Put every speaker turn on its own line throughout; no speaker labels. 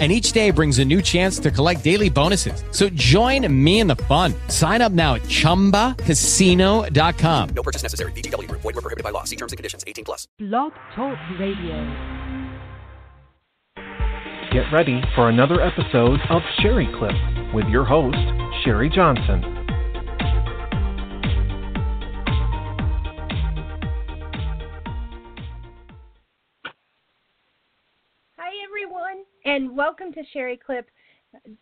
and each day brings a new chance to collect daily bonuses. So join me in the fun. Sign up now at ChumbaCasino.com.
No purchase necessary. VGW. Void were prohibited by law. See terms and conditions. 18 plus.
Blog Talk Radio.
Get ready for another episode of Sherry Clip with your host, Sherry Johnson.
And welcome to Sherry Clip.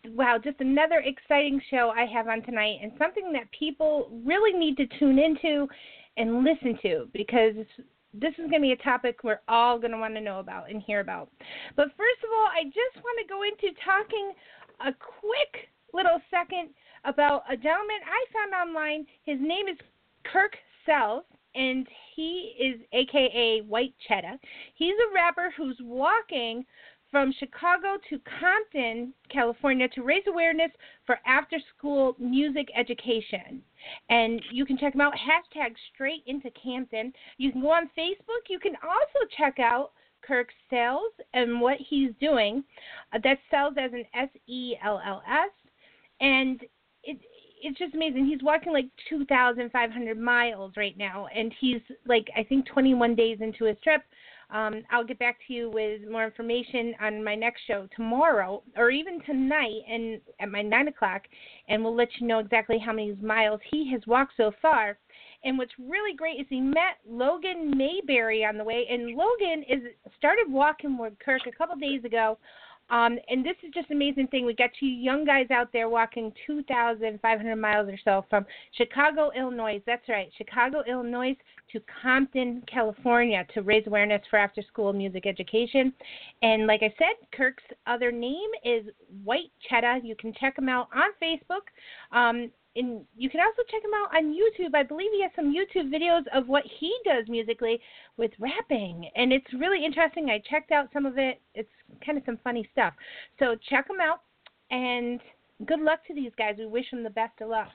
Wow, just another exciting show I have on tonight, and something that people really need to tune into and listen to because this is going to be a topic we're all going to want to know about and hear about. But first of all, I just want to go into talking a quick little second about a gentleman I found online. His name is Kirk Sells, and he is AKA White Cheddar. He's a rapper who's walking from Chicago to Compton, California, to raise awareness for after school music education. And you can check them out, hashtag straight into Compton. You can go on Facebook. You can also check out Kirk Sells and what he's doing. Uh, that sells as an S E L L S. And it, it's just amazing. He's walking like 2,500 miles right now, and he's like, I think 21 days into his trip. Um, I'll get back to you with more information on my next show tomorrow or even tonight and at my nine o'clock, and we'll let you know exactly how many miles he has walked so far. And what's really great is he met Logan Mayberry on the way, and Logan is started walking with Kirk a couple days ago um, and this is just an amazing thing. We got two young guys out there walking 2,500 miles or so from Chicago, Illinois. That's right, Chicago, Illinois to Compton, California to raise awareness for after school music education. And like I said, Kirk's other name is White Cheddar. You can check him out on Facebook. Um, and you can also check him out on YouTube. I believe he has some YouTube videos of what he does musically with rapping, and it's really interesting. I checked out some of it. It's kind of some funny stuff. So check him out, and good luck to these guys. We wish them the best of luck.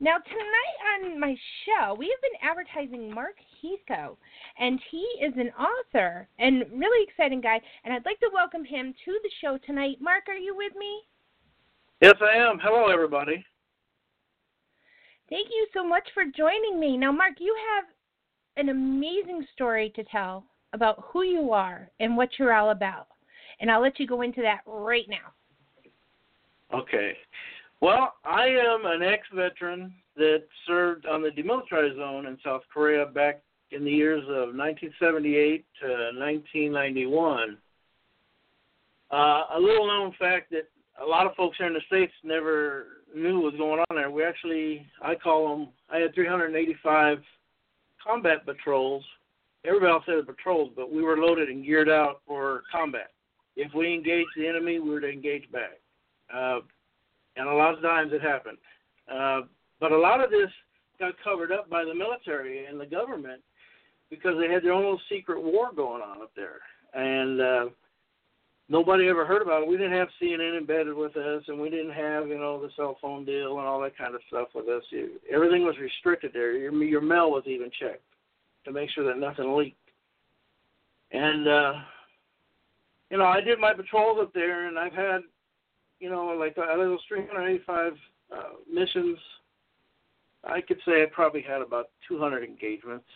Now tonight on my show, we have been advertising Mark Heathco, and he is an author and really exciting guy. And I'd like to welcome him to the show tonight. Mark, are you with me?
Yes, I am. Hello, everybody.
Thank you so much for joining me. Now, Mark, you have an amazing story to tell about who you are and what you're all about. And I'll let you go into that right now.
Okay. Well, I am an ex veteran that served on the demilitarized zone in South Korea back in the years of 1978 to 1991. Uh, a little known fact that a lot of folks here in the States never knew was going on there. We actually, I call them, I had 385 combat patrols. Everybody else said patrols, but we were loaded and geared out for combat. If we engaged the enemy, we were to engage back. Uh, and a lot of times it happened. Uh, but a lot of this got covered up by the military and the government because they had their own secret war going on up there. And uh, nobody ever heard about it. We didn't have CNN embedded with us, and we didn't have you know the cell phone deal and all that kind of stuff with us. Everything was restricted there. Your your mail was even checked to make sure that nothing leaked. And uh, you know, I did my patrols up there, and I've had you know like out of those 385 uh, missions, I could say I probably had about 200 engagements.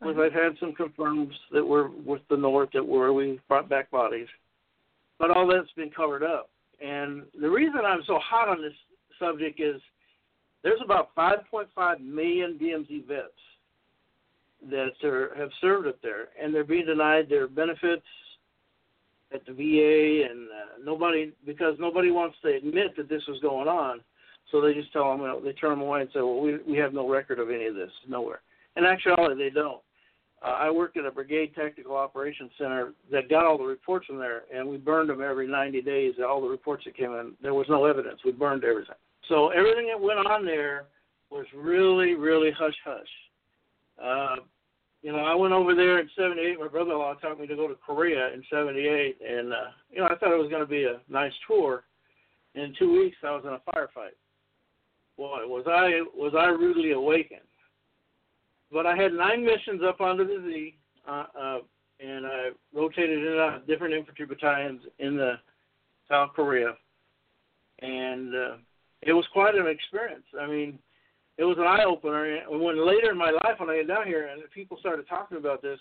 Was I've had some confirms that were with the North that were we brought back bodies, but all that's been covered up. And the reason I'm so hot on this subject is there's about 5.5 million DMZ vets that are, have served up there, and they're being denied their benefits at the VA, and uh, nobody because nobody wants to admit that this was going on. So they just tell them, you know, they turn them away and say, "Well, we we have no record of any of this, nowhere." In actuality, they don't uh, I worked at a brigade tactical operations center that got all the reports from there, and we burned them every 90 days. All the reports that came in, there was no evidence. We burned everything. So everything that went on there was really, really hush hush. Uh, you know, I went over there in '78. My brother-in-law taught me to go to Korea in '78, and uh, you know, I thought it was going to be a nice tour. In two weeks, I was in a firefight. Boy, was I was I rudely awakened. But I had nine missions up under the Z, uh, uh, and I rotated in of different infantry battalions in the South Korea, and uh, it was quite an experience. I mean, it was an eye opener. And when later in my life, when I got down here, and people started talking about this,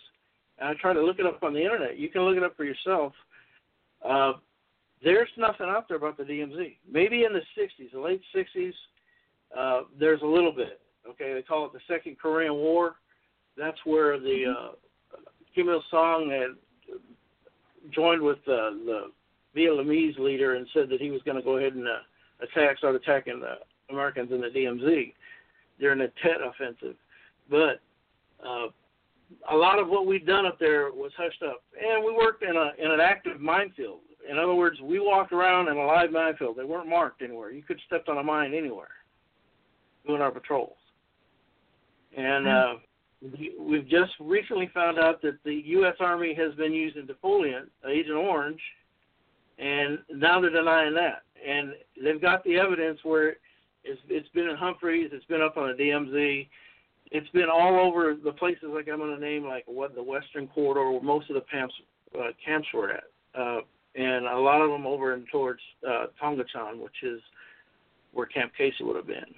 and I tried to look it up on the internet. You can look it up for yourself. Uh, there's nothing out there about the DMZ. Maybe in the 60s, the late 60s, uh, there's a little bit. Okay, they call it the Second Korean War. That's where the uh, Kim Il Sung had joined with uh, the Vietnamese leader and said that he was going to go ahead and uh, attack, start attacking the Americans in the DMZ during the Tet offensive. But uh, a lot of what we'd done up there was hushed up, and we worked in a in an active minefield. In other words, we walked around in a live minefield. They weren't marked anywhere. You could step on a mine anywhere doing our patrols. And uh, we've just recently found out that the U.S. Army has been using defoliant, Agent Orange, and now they're denying that. And they've got the evidence where it's, it's been in Humphreys, it's been up on the DMZ, it's been all over the places like I'm going to name, like what the Western Corridor, where most of the camps uh, camps were at, uh, and a lot of them over and towards uh, Tongachan, which is where Camp Casey would have been.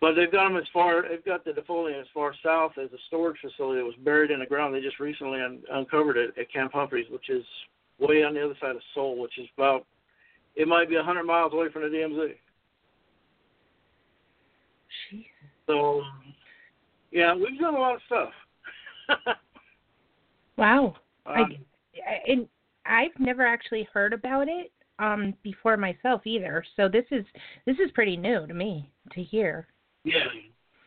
But they've got them as far. They've got the defoliant as far south as a storage facility that was buried in the ground. They just recently un- uncovered it at Camp Humphreys, which is way on the other side of Seoul, which is about. It might be hundred miles away from the DMZ.
Jeez.
So, yeah, we've done a lot of stuff.
Wow.
Um,
I, and I've never actually heard about it um before myself either. So this is this is pretty new to me to hear.
Yeah,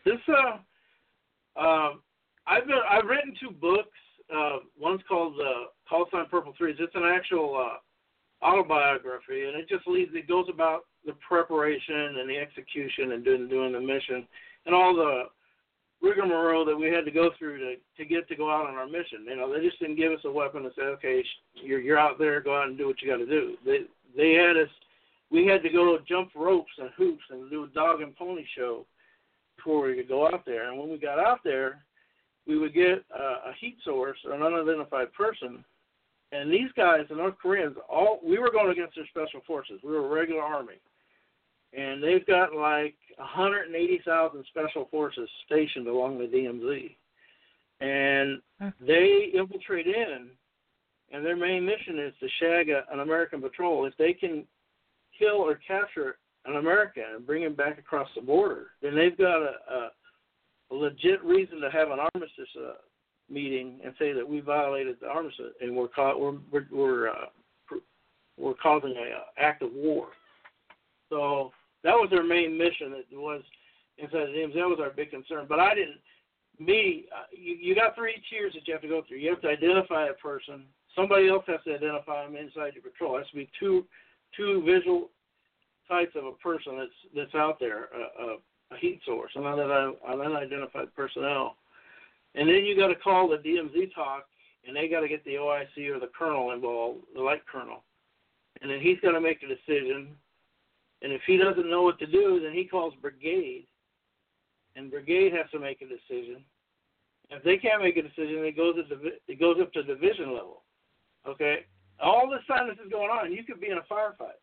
this uh, uh, I've been I've written two books. Uh, one's called uh, Call Sign Purple Threes. It's an actual uh, autobiography, and it just leads. It goes about the preparation and the execution and doing doing the mission and all the rigmarole that we had to go through to to get to go out on our mission. You know, they just didn't give us a weapon and say, okay, you're you're out there, go out and do what you got to do. They they had us. We had to go jump ropes and hoops and do a dog and pony show before we could go out there. And when we got out there, we would get uh, a heat source an unidentified person. And these guys, the North Koreans, all we were going against their special forces. We were a regular army, and they've got like 180,000 special forces stationed along the DMZ, and they infiltrate in, and their main mission is to shag a, an American patrol. If they can kill or capture an American and bring him back across the border, then they've got a, a, a legit reason to have an armistice uh, meeting and say that we violated the armistice and we're ca- we're we're we're, uh, we're causing a uh, act of war. So that was their main mission. It was inside the DMZ. That was our big concern. But I didn't. Me, uh, you, you got three tiers that you have to go through. You have to identify a person. Somebody else has to identify them inside your patrol. It has to be two two visual types of a person that's that's out there, a, a, a heat source, an unidentified personnel. And then you got to call the DMZ TOC, and they got to get the OIC or the colonel involved, the light colonel, and then he's got to make a decision. And if he doesn't know what to do, then he calls brigade, and brigade has to make a decision. If they can't make a decision, it goes to divi- it goes up to division level. Okay, all this time this is going on, you could be in a firefight.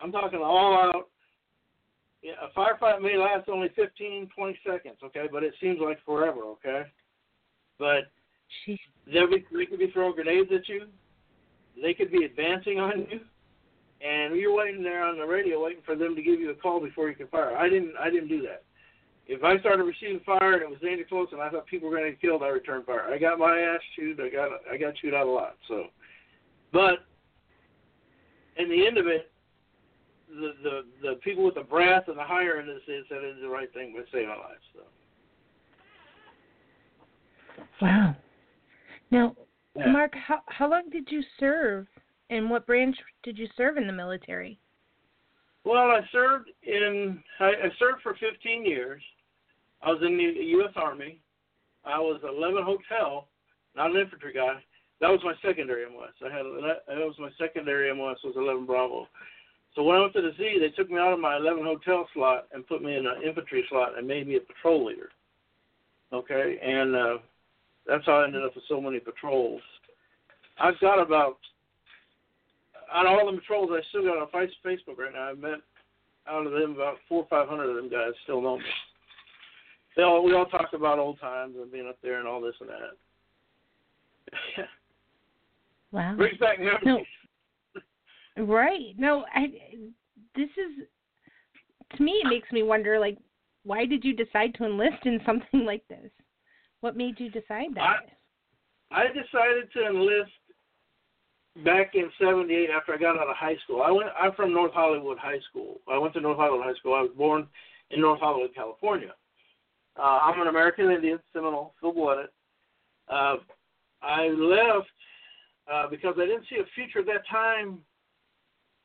I'm talking all out. Yeah, a firefight may last only 15, 20 seconds, okay, but it seems like forever, okay. But there be, they could be throwing grenades at you. They could be advancing on you, and you're waiting there on the radio, waiting for them to give you a call before you can fire. I didn't. I didn't do that. If I started receiving fire and it was danger close, and I thought people were going to get killed, I returned fire. I got my ass chewed. I got. I got chewed out a lot. So, but in the end of it, the the the people with the brass and the higher end of this said it is the right thing by saving our lives. So.
Wow. Now,
Yeah.
Mark, how how long did you serve, and what branch did you serve in the military?
Well, I served in I, served for 15 years. I was in the U.S. Army, I was 11 hotel, not an infantry guy. That was my secondary MOS. I had that was my secondary MOS was 11 Bravo. So when I went to the Z, they took me out of my 11 hotel slot and put me in an infantry slot and made me a patrol leader. Okay, and uh, that's how I ended up with so many patrols. I've got about on all the patrols I still got on Facebook right now. I've met out of them about four or five hundred of them guys still know me. They all we all talk about old times and being up there and all this and that.
Wow.
Brings back memories.
No. Right. No, I this is to me it makes me wonder like why did you decide to enlist in something like this? What made you decide that?
I, I decided to enlist back in '78 after I got out of high school. I went. I'm from North Hollywood High School. I went to North Hollywood High School. I was born in North Hollywood, California. Uh, I'm an American Indian, Seminole, full-blooded. Uh, I left uh, because I didn't see a future at that time.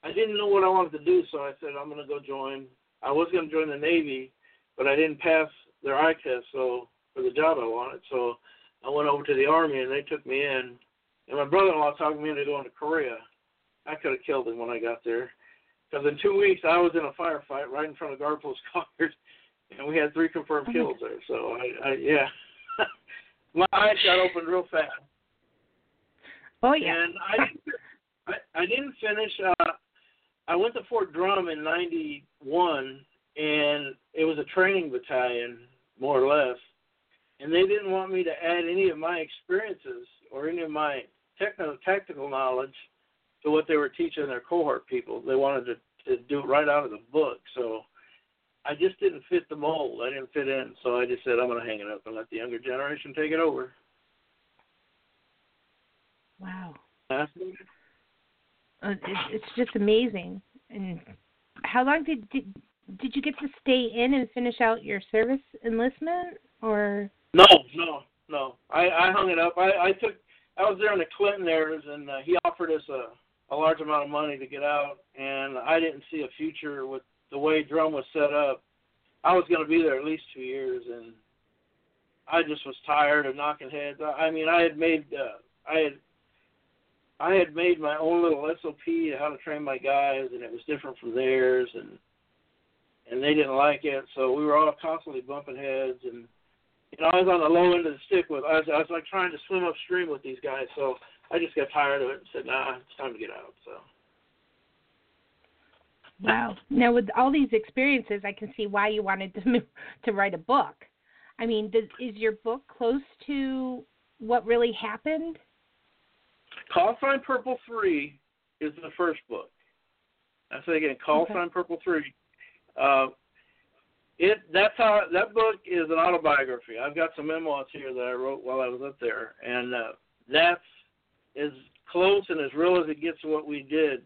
I didn't know what I wanted to do, so I said I'm going to go join. I was going to join the Navy, but I didn't pass their eye test, so for the job I wanted. So I went over to the Army, and they took me in. And my brother-in-law talked me into going to Korea. I could have killed him when I got there, because in two weeks I was in a firefight right in front of guard post cars, and we had three confirmed
Oh
kills there. So I, I yeah, my eyes got opened real fast.
oh yeah.
And I didn't, I, I didn't finish. Uh, I went to Fort Drum in '91, and it was a training battalion, more or less. And they didn't want me to add any of my experiences or any of my technical tactical knowledge to what they were teaching their cohort people. They wanted to, to do it right out of the book. So I just didn't fit the mold. I didn't fit in. So I just said I'm going to hang it up and let the younger generation take it over.
wow. Uh, it's, it's just amazing. And how long did, did did you get to stay in and finish out your service enlistment, or
No, no, no. I, I hung it up. I, I took. I was there in the Clinton eras, and uh, he offered us a, a large amount of money to get out, and I didn't see a future with the way drum was set up. I was going to be there at least two years, and I just was tired of knocking heads. I, I mean, I had made. Uh, I had. I had made my own little SOP of how to train my guys, and it was different from theirs, and and they didn't like it. So we were all constantly bumping heads, and you know, I was on the low end of the stick with. I was, I was like trying to swim upstream with these guys. So I just got tired of it and said, "Nah, it's time to get out." So
wow? Now with all these experiences, I can see why you wanted to move, to write a book. I mean, does, is your book close to what really happened?
Call Sign Purple Three is the first book. I say again, Call
Okay.
Sign Purple Three. Uh, it that's how that book is an autobiography. I've got some memoirs here that I wrote while I was up there, and uh, that's as close and as real as it gets to what we did.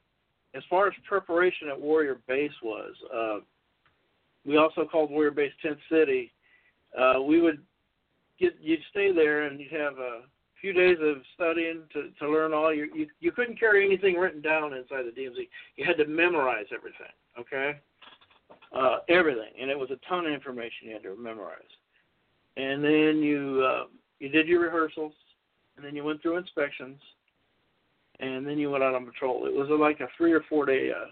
As far as preparation at Warrior Base was, uh, we also called Warrior Base Tent City. Uh, we would get you'd stay there and you'd have a few days of studying to to learn all your you you couldn't carry anything written down inside the DMZ. You had to memorize everything. Okay, uh, everything, and it was a ton of information you had to memorize. And then you uh, you did your rehearsals, and then you went through inspections, and then you went out on patrol. It was like a three or four day uh,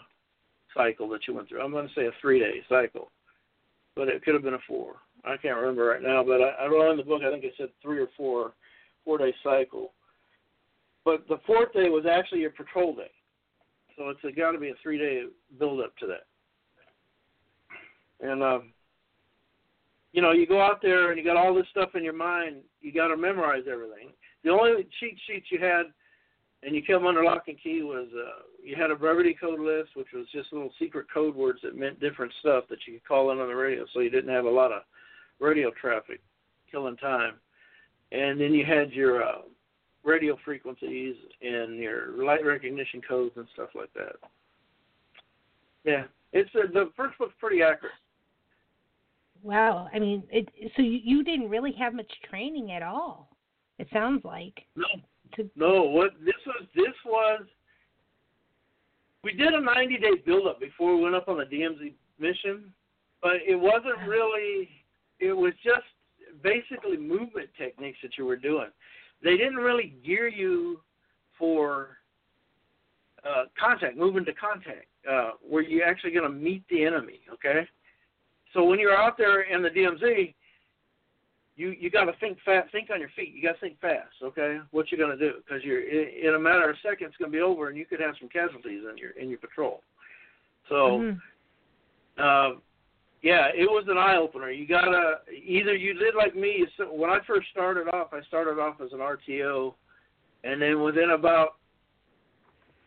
cycle that you went through. I'm going to say a three day cycle, but it could have been a four. I can't remember right now, but I, I wrote in the book. I think it said three or four four day cycle. But the fourth day was actually your patrol day, so it's got to be a three day build up to that. And um, you know, you go out there and you got all this stuff in your mind. You got to memorize everything. The only cheat sheets you had, and you come under lock and key, was uh, you had a brevity code list, which was just little secret code words that meant different stuff that you could call in on the radio, so you didn't have a lot of radio traffic killing time. And then you had your uh, radio frequencies and your light recognition codes and stuff like that. Yeah, it's uh, the first book's pretty accurate.
Wow. I mean, it, so you, you didn't really have much training at all. It sounds like.
No,
To,
no. What this was? This was. We did a 90 day build up before we went up on the DMZ mission, but it wasn't really. It was just basically movement techniques that you were doing. They didn't really gear you for uh, contact, moving to contact, uh, where you're actually going to meet the enemy. Okay, so when you're out there in the DMZ, you you got to think fast, think on your feet. You got to think fast. Okay, what you're going to do because you're in, in a matter of seconds it's going to be over, and you could have some casualties in your in your patrol. So.
Mhm.
Uh, yeah, it was an eye opener. You gotta either you did like me. When I first started off, I started off as an RTO, and then within about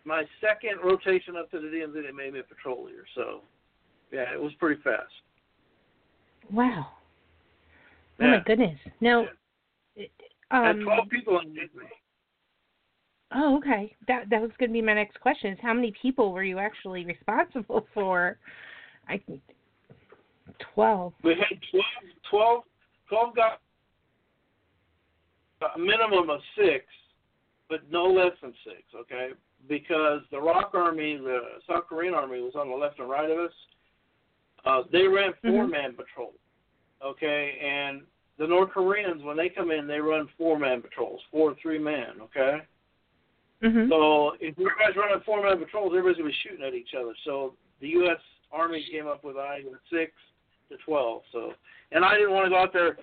my second rotation up to the DMZ, they made me a patrol leader. So, yeah, it was pretty fast.
Wow. Oh my goodness. Now,
I had
um,
12 people me.
oh, okay. That that was going to be my next question. Is how many people were you actually responsible for? I twelve.
We had 12, 12, 12 got a minimum of six, but no less than six, okay? Because the ROK Army, the South Korean Army, was on the left and right of us. Uh, they ran four man patrols, okay? And the North Koreans, when they come in, they run four man patrols, four three man, okay?
Mhm.
So if you guys running four man patrols, everybody's gonna be shooting at each other. So the U.S. Army came up with I with six to twelve. So, and I didn't want to go out there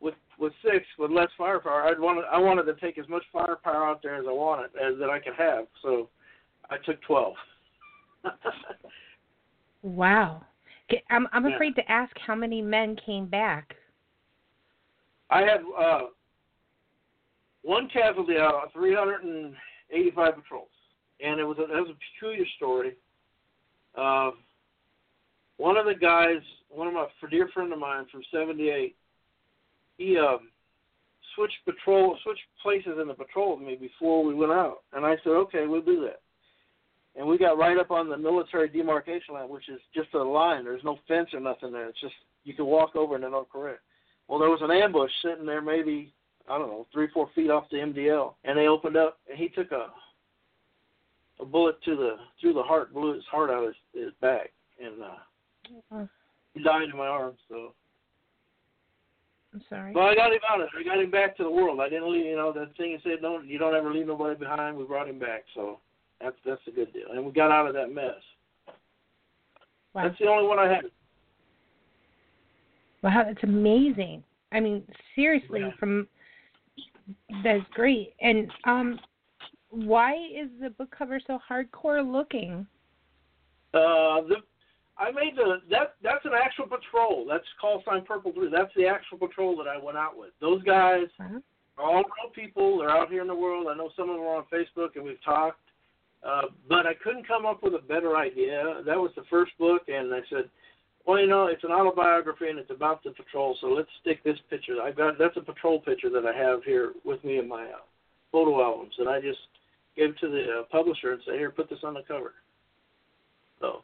with with six with less firepower. I'd wanted I wanted to take as much firepower out there as I wanted as that I could have. So I took twelve.
Wow. I'm I'm
Yeah.
afraid to ask how many men came back.
I had uh, one casualty out of 385 patrols, and it was a, it was a peculiar story. Uh, one of the guys, one of my dear friend of mine from '78, he um, switched patrol, switched places in the patrol with me before we went out, and I said, okay, we'll do that. And we got right up on the military demarcation line, which is just a line. There's no fence or nothing there. It's just you can walk over into North Korea. Well, there was an ambush sitting there, maybe I don't know, three, four feet off the MDL, and they opened up, and he took a a bullet to the through the heart, blew his heart out of his, his back, and uh,
Oh,
he died in my arms. So,
I'm sorry.
but I got him out of it. I got him back to the world. I didn't leave. You know, that thing he said, don't you don't ever leave nobody behind. We brought him back, so that's that's a good deal, and we got out of that mess.
Wow.
That's the only one I had.
Wow, that's amazing. I mean, seriously,
Yeah.
from that's great. And um, why is the book cover so hardcore looking?
Uh, the I made the that that's an actual patrol. That's call sign Purple Blue. That's the actual patrol that I went out with. Those guys
Huh?
are all real people. They're out here in the world. I know some of them are on Facebook and we've talked. Uh, but I couldn't come up with a better idea. That was the first book, and I said, well, you know, it's an autobiography and it's about the patrol, so let's stick this picture. I got that's a patrol picture that I have here with me in my uh, photo albums, and I just gave to the uh, publisher and said, here, put this on the cover. So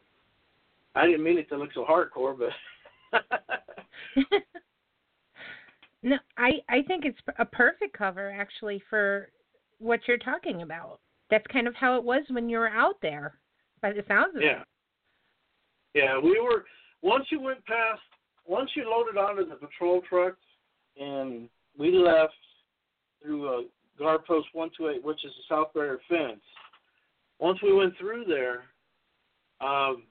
I didn't mean it to look so hardcore, but
no, I I think it's a perfect cover actually for what you're talking about. That's kind of how it was when you were out there, by the sounds of
yeah,
it.
yeah. We were once you went past, once you loaded onto the patrol trucks, and we left through uh, guard post one two eight, which is the south barrier fence. Once we went through there, um,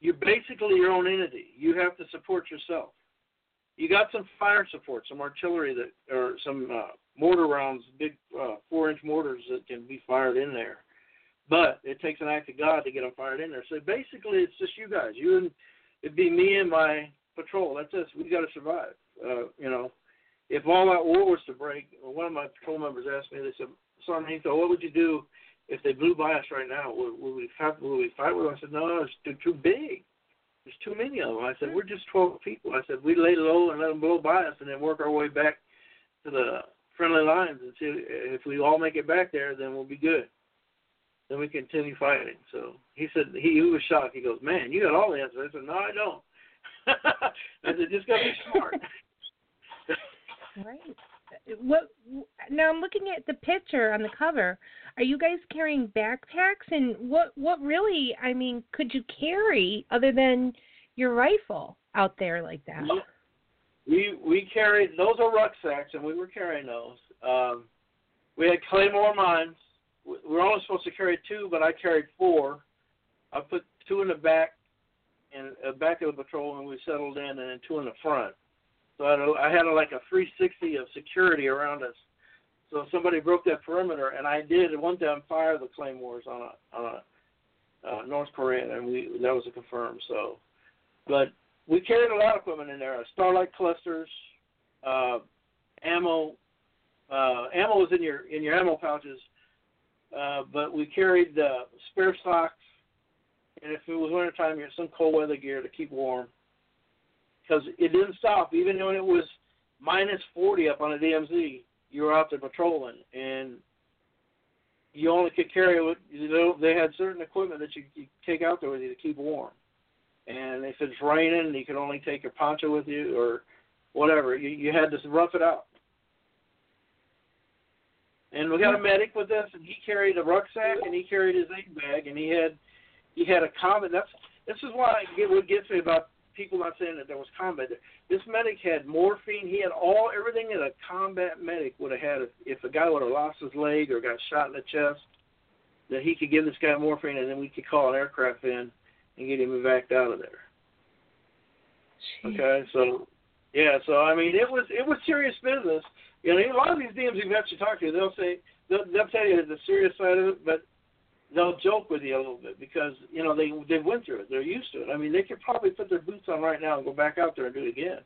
you're basically your own entity. You have to support yourself. You got some fire support, some artillery that, or some uh, mortar rounds, big uh, four-inch mortars that can be fired in there. But it takes an act of God to get them fired in there. So basically, it's just you guys. You and it'd be me and my patrol. That's us. We got to survive. Uh, you know, if all that war was to break, one of my patrol members asked me. They said, "Sarmiento, what would you do if they blew by us right now? Would, would we fight? Would we fight with them?" I said, "No, it's too, too big. There's too many of them." I said, "We're just 12 people." I said, "We lay low and let them blow by us, and then work our way back to the friendly lines and see if we all make it back there, then we'll be good." then we continue fighting. So he said he, he was shocked. He goes, "Man, you got all the answers." I said, "No, I don't." I said, "Just gotta be smart."
Right. What now? I'm looking at the picture on the cover. Are you guys carrying backpacks? And what what really? I mean, could you carry other than your rifle out there like that?
We we carried those are rucksacks, and we were carrying those. Um, we had claymore mines. We we were only supposed to carry two, but I carried four. I put two in the back, and uh, back of the patrol, and we settled in, and then two in the front. So I had, a, I had a, like a 360 of security around us. So somebody broke that perimeter, and I did one time fire the claymores on a on a uh, North Korean, and we that was a confirmed. So, but we carried a lot of equipment in there: Starlight clusters, uh, ammo. Uh, ammo was in your in your ammo pouches, uh, but we carried uh, spare socks, and if it was wintertime, you had some cold weather gear to keep warm. Because it didn't stop, even when it was minus 40 up on the DMZ, you were out there patrolling, and you only could carry what you know. They had certain equipment that you could take out there with you to keep warm. And if it's raining, and you could only take your poncho with you or whatever. You you had to rough it out. And we got a medic with us, and he carried a rucksack and he carried his aid bag, and he had he had a combat. That's this is why it, what gets me about people not saying that there was combat. This medic had morphine. He had all everything that a combat medic would have had if a guy would have lost his leg or got shot in the chest. That he could give this guy morphine, and then we could call an aircraft in and get him evac out of there. Okay, so yeah, so I mean it was it was serious business. You know, a lot of these DMZ vets you talk to, they'll say they'll, they'll tell you the serious side of it, but they'll joke with you a little bit because you know they they went through it. They're used to it. I mean, they could probably put their boots on right now and go back out there and do it again.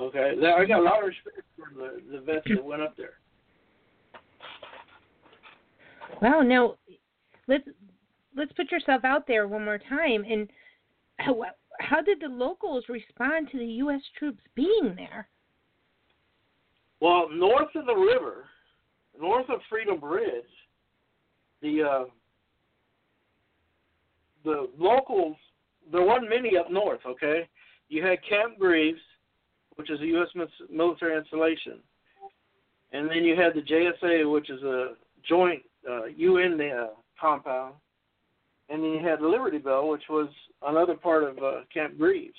Okay, I got a lot of respect for the the vets that went up there.
Well, now let's let's put yourself out there one more time. And how, how did the locals respond to the U.S. troops being there?
Well, north of the river, north of Freedom Bridge, the uh, the locals there weren't many up north. Okay, you had Camp Greaves, which is a U.S. military installation, and then you had the JSA, which is a joint uh, UN uh, compound, and then you had Liberty Bell, which was another part of uh, Camp Greaves,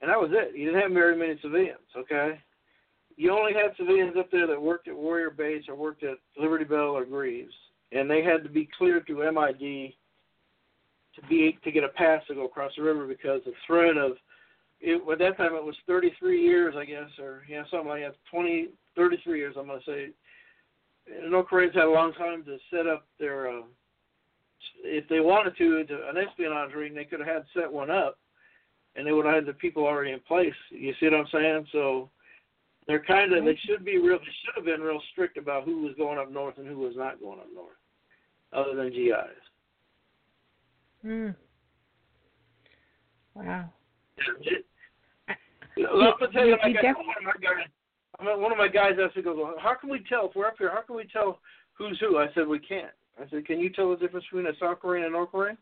and that was it. You didn't have very many civilians. Okay, you only had civilians up there that worked at Warrior Base or worked at Liberty Bell or Greaves, and they had to be cleared through MID to be to get a pass to go across the river because the threat of it, at that time it was 33 years, I guess, or yeah, something like that, 20, 33 years, I'm to say. And North Koreans had a long time to set up their, uh, if they wanted to, an espionage ring, they could have had set one up, and they would have had the people already in place. You see what I'm saying? So they're kind of, they should be real, they should have been real strict about who was going up north and who was not going up north, other than GIs.
Hmm. Wow.
Let me tell you, I one of my guys. One of my guys asked me, goes, well, "How can we tell if we're up here? How can we tell who's who?" I said, "We can't." I said, "Can you tell the difference between a South Korean and a North Korean?"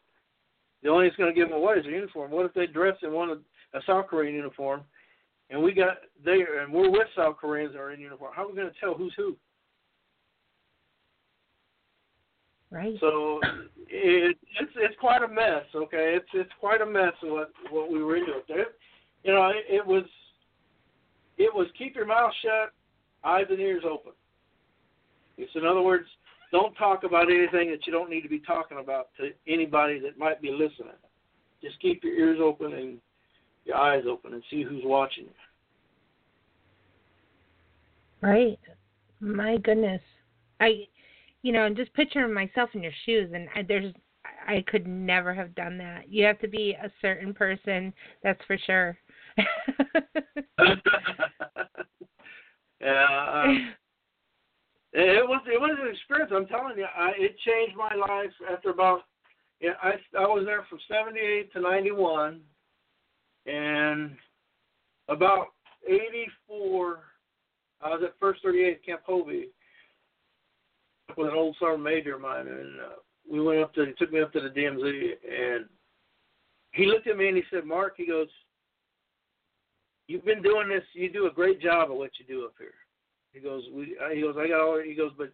The only thing's going to give them away is their uniform. What if they dress in one of a South Korean uniform, and we got they and we're with South Koreans that are in uniform? How are we going to tell who's who?
Right.
So it, it's it's quite a mess. Okay, it's it's quite a mess what what we were into up there. You know, it, it was it was keep your mouth shut, eyes and ears open. It's in other words, don't talk about anything that you don't need to be talking about to anybody that might be listening. Just keep your ears open and your eyes open and see who's watching you.
Right. My goodness. I you know, and just picturing myself in your shoes, and I, there's, I could never have done that. You have to be a certain person, that's for sure.
yeah, um, it was it was an experience. I'm telling you, I, it changed my life after about. Yeah, I I was there from '78 to '91, and about '84, I was at First 38 Camp Hovey with an old sergeant major of mine, and uh, we went up to. He took me up to the DMZ, and he looked at me and he said, "Mark," he goes, "You've been doing this. You do a great job at what you do up here." He goes, "We." He goes, "I got all." He goes, "But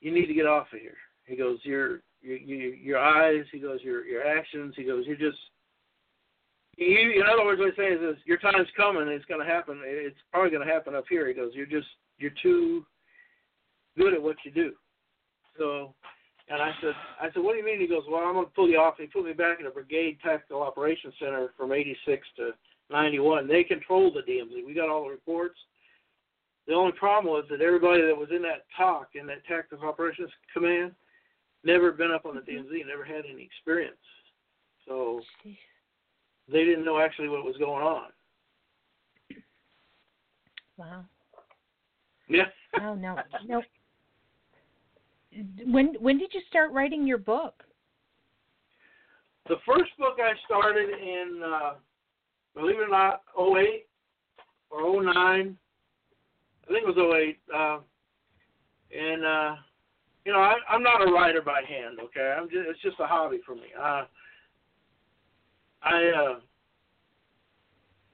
you need to get off of here." He goes, "Your your your, eyes." He goes, "Your your actions." He goes, "You're just." You, in other words, what he's saying is, your time's coming. It's going to happen. It's probably going to happen up here. He goes, you're just you're too good at what you do. So, and I said, I said, what do you mean? He goes, well, I'm going to pull you off. He put me back in a brigade tactical operations center from '86 to '91. They controlled the DMZ. We got all the reports. The only problem was that everybody that was in that TOC in that tactical operations command never been up on the DMZ, never had any experience. So they didn't know actually what was going on.
Wow.
Yeah.
Oh no, no. When when did you start writing your book?
The first book I started in, uh, believe it or not, 08 or 09. I think it was 08. Uh, and uh, you know, I, I'm not a writer by hand. Okay, I'm just it's just a hobby for me. Uh, I uh,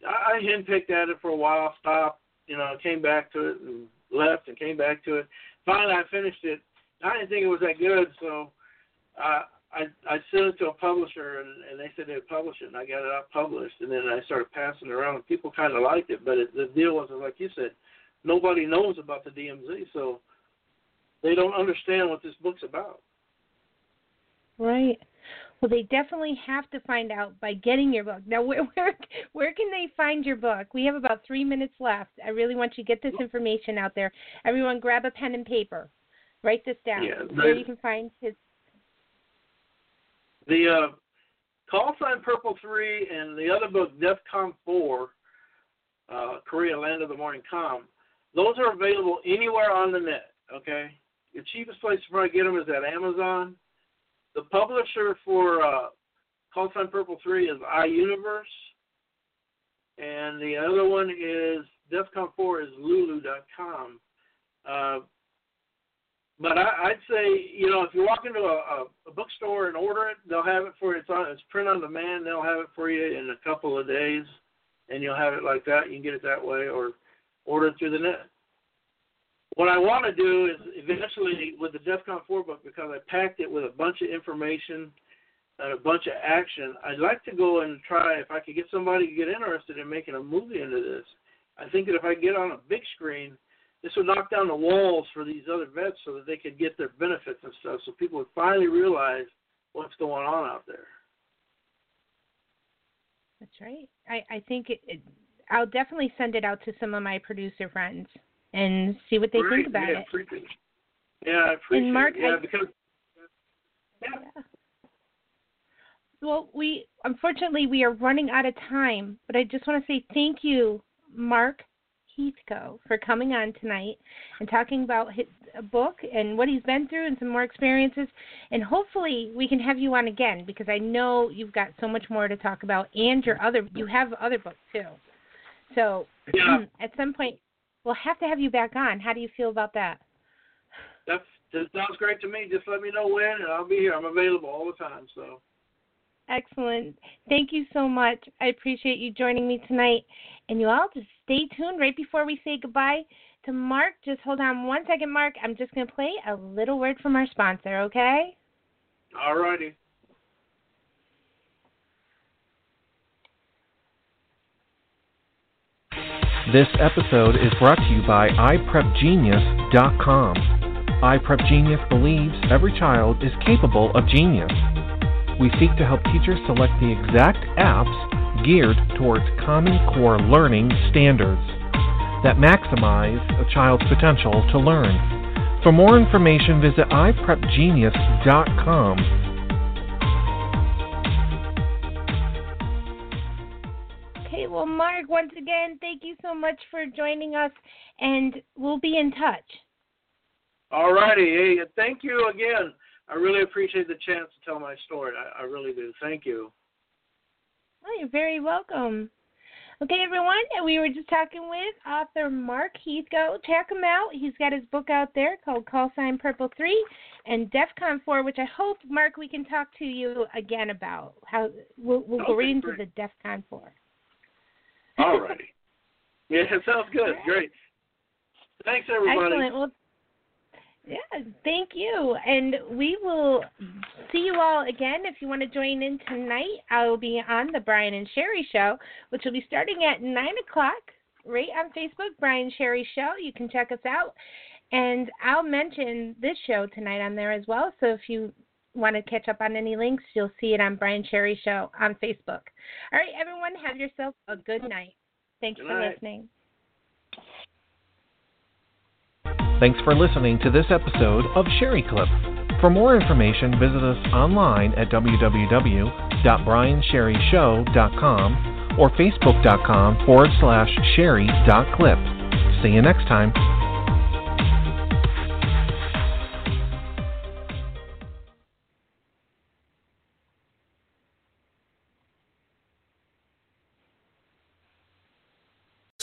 I, I henpicked at it for a while, stopped, you know, came back to it and left and came back to it. Finally, I finished it. I didn't think it was that good, so uh, I I sent it to a publisher, and, and they said they'd publish it, and I got it out published, and then I started passing it around, and people kind of liked it, but it, the deal was, like you said, nobody knows about the DMZ, so they don't understand what this book's about.
Right. Well, they definitely have to find out by getting your book. Now, where where where can they find your book? We have about three minutes left. I really want you to get this information out there. Everyone, grab a pen and paper. Write this down.
Yeah,
where you can find his.
The uh, Call Sign Purple 3 and the other book, DEFCON 4, uh, Korea Land of the Morning Calm, those are available anywhere on the net, okay? The cheapest place to probably get them is at Amazon. The publisher for uh, Call Sign Purple 3 is iUniverse. And the other one is DEFCON 4 is Lulu.com. Uh, but I, I'd say, you know, if you walk into a, a, a bookstore and order it, they'll have it for you. It's on, it's print on demand. They'll have it for you in a couple of days, and you'll have it like that. You can get it that way, or order through the net. What I want to do is eventually with the DEFCON 4 book, because I packed it with a bunch of information and a bunch of action, I'd like to go and try if I could get somebody to get interested in making a movie into this. I think that if I get on a big screen, this would knock down the walls for these other vets so that they could get their benefits and stuff, so people would finally realize what's going on out there.
That's right. I I think it, it. I'll definitely send it out to some of my producer friends and see what they
Great.
think about
yeah,
it.
Appreciate. Yeah, I appreciate
And Mark,
it. Yeah,
I-
because yeah.
Yeah. Well, we unfortunately we are running out of time, but I just want to say thank you, Mark Heathco, for coming on tonight and talking about his a book and what he's been through and some more experiences. And hopefully we can have you on again because I know you've got so much more to talk about and your other you have other books too. So
Yeah.
at some point we'll have to have you back on. How do you feel about that?
That's that sounds great to me. Just let me know when, and I'll be here. I'm available all the time. So
Excellent. Thank you so much. I appreciate you joining me tonight. And you all just stay tuned right before we say goodbye to Mark. Just hold on one second, Mark. I'm just going to play a little word from our sponsor, okay?
all righty.
This episode is brought to you by iPrepGenius.com. iPrepGenius believes every child is capable of genius. We seek to help teachers select the exact apps geared towards Common Core learning standards that maximize a child's potential to learn. For more information, visit iPrepGenius.com.
Mark, once again, thank you so much for joining us, and we'll be in touch.
All righty. Hey, thank you again. I really appreciate the chance to tell my story. I, I really do. Thank you.
Oh, you're very welcome. Okay, everyone, we were just talking with author Mark Heathco. Check him out. He's got his book out there called Call Sign Purple 3 and DEFCON 4, which I hope, Mark, we can talk to you again about. How We'll, we'll go right into
great.
the DEFCON 4.
All righty. Yeah, it sounds good.
All right.
Great. Thanks, everybody.
Excellent. Well, yeah, Thank you. And we will see you all again. If you want to join in tonight, I will be on the Brian and Sherry Show, which will be starting at 9 o'clock right on Facebook, Brian Sherry Show. You can check us out. And I'll mention this show tonight on there as well. So if you want to catch up on any links, you'll see it on Brian Sherry Show on Facebook. All right, everyone, have yourself a good night. Thanks
Good
for
night.
listening.
Thanks for listening to this episode of Sherry Clip. For more information, visit us online at www.briansherryshow.com or facebook.com forward slash sherry.clip. See you next time.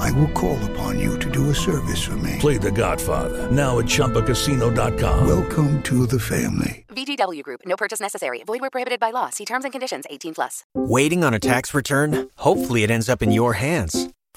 I will call upon you to do a service for me.
Play The Godfather now at ChumbaCasino.com.
Welcome to the family.
VGW Group. No purchase necessary. Void where prohibited by law. See terms and conditions. 18 plus.
Waiting on a tax return? Hopefully, it ends up in your hands.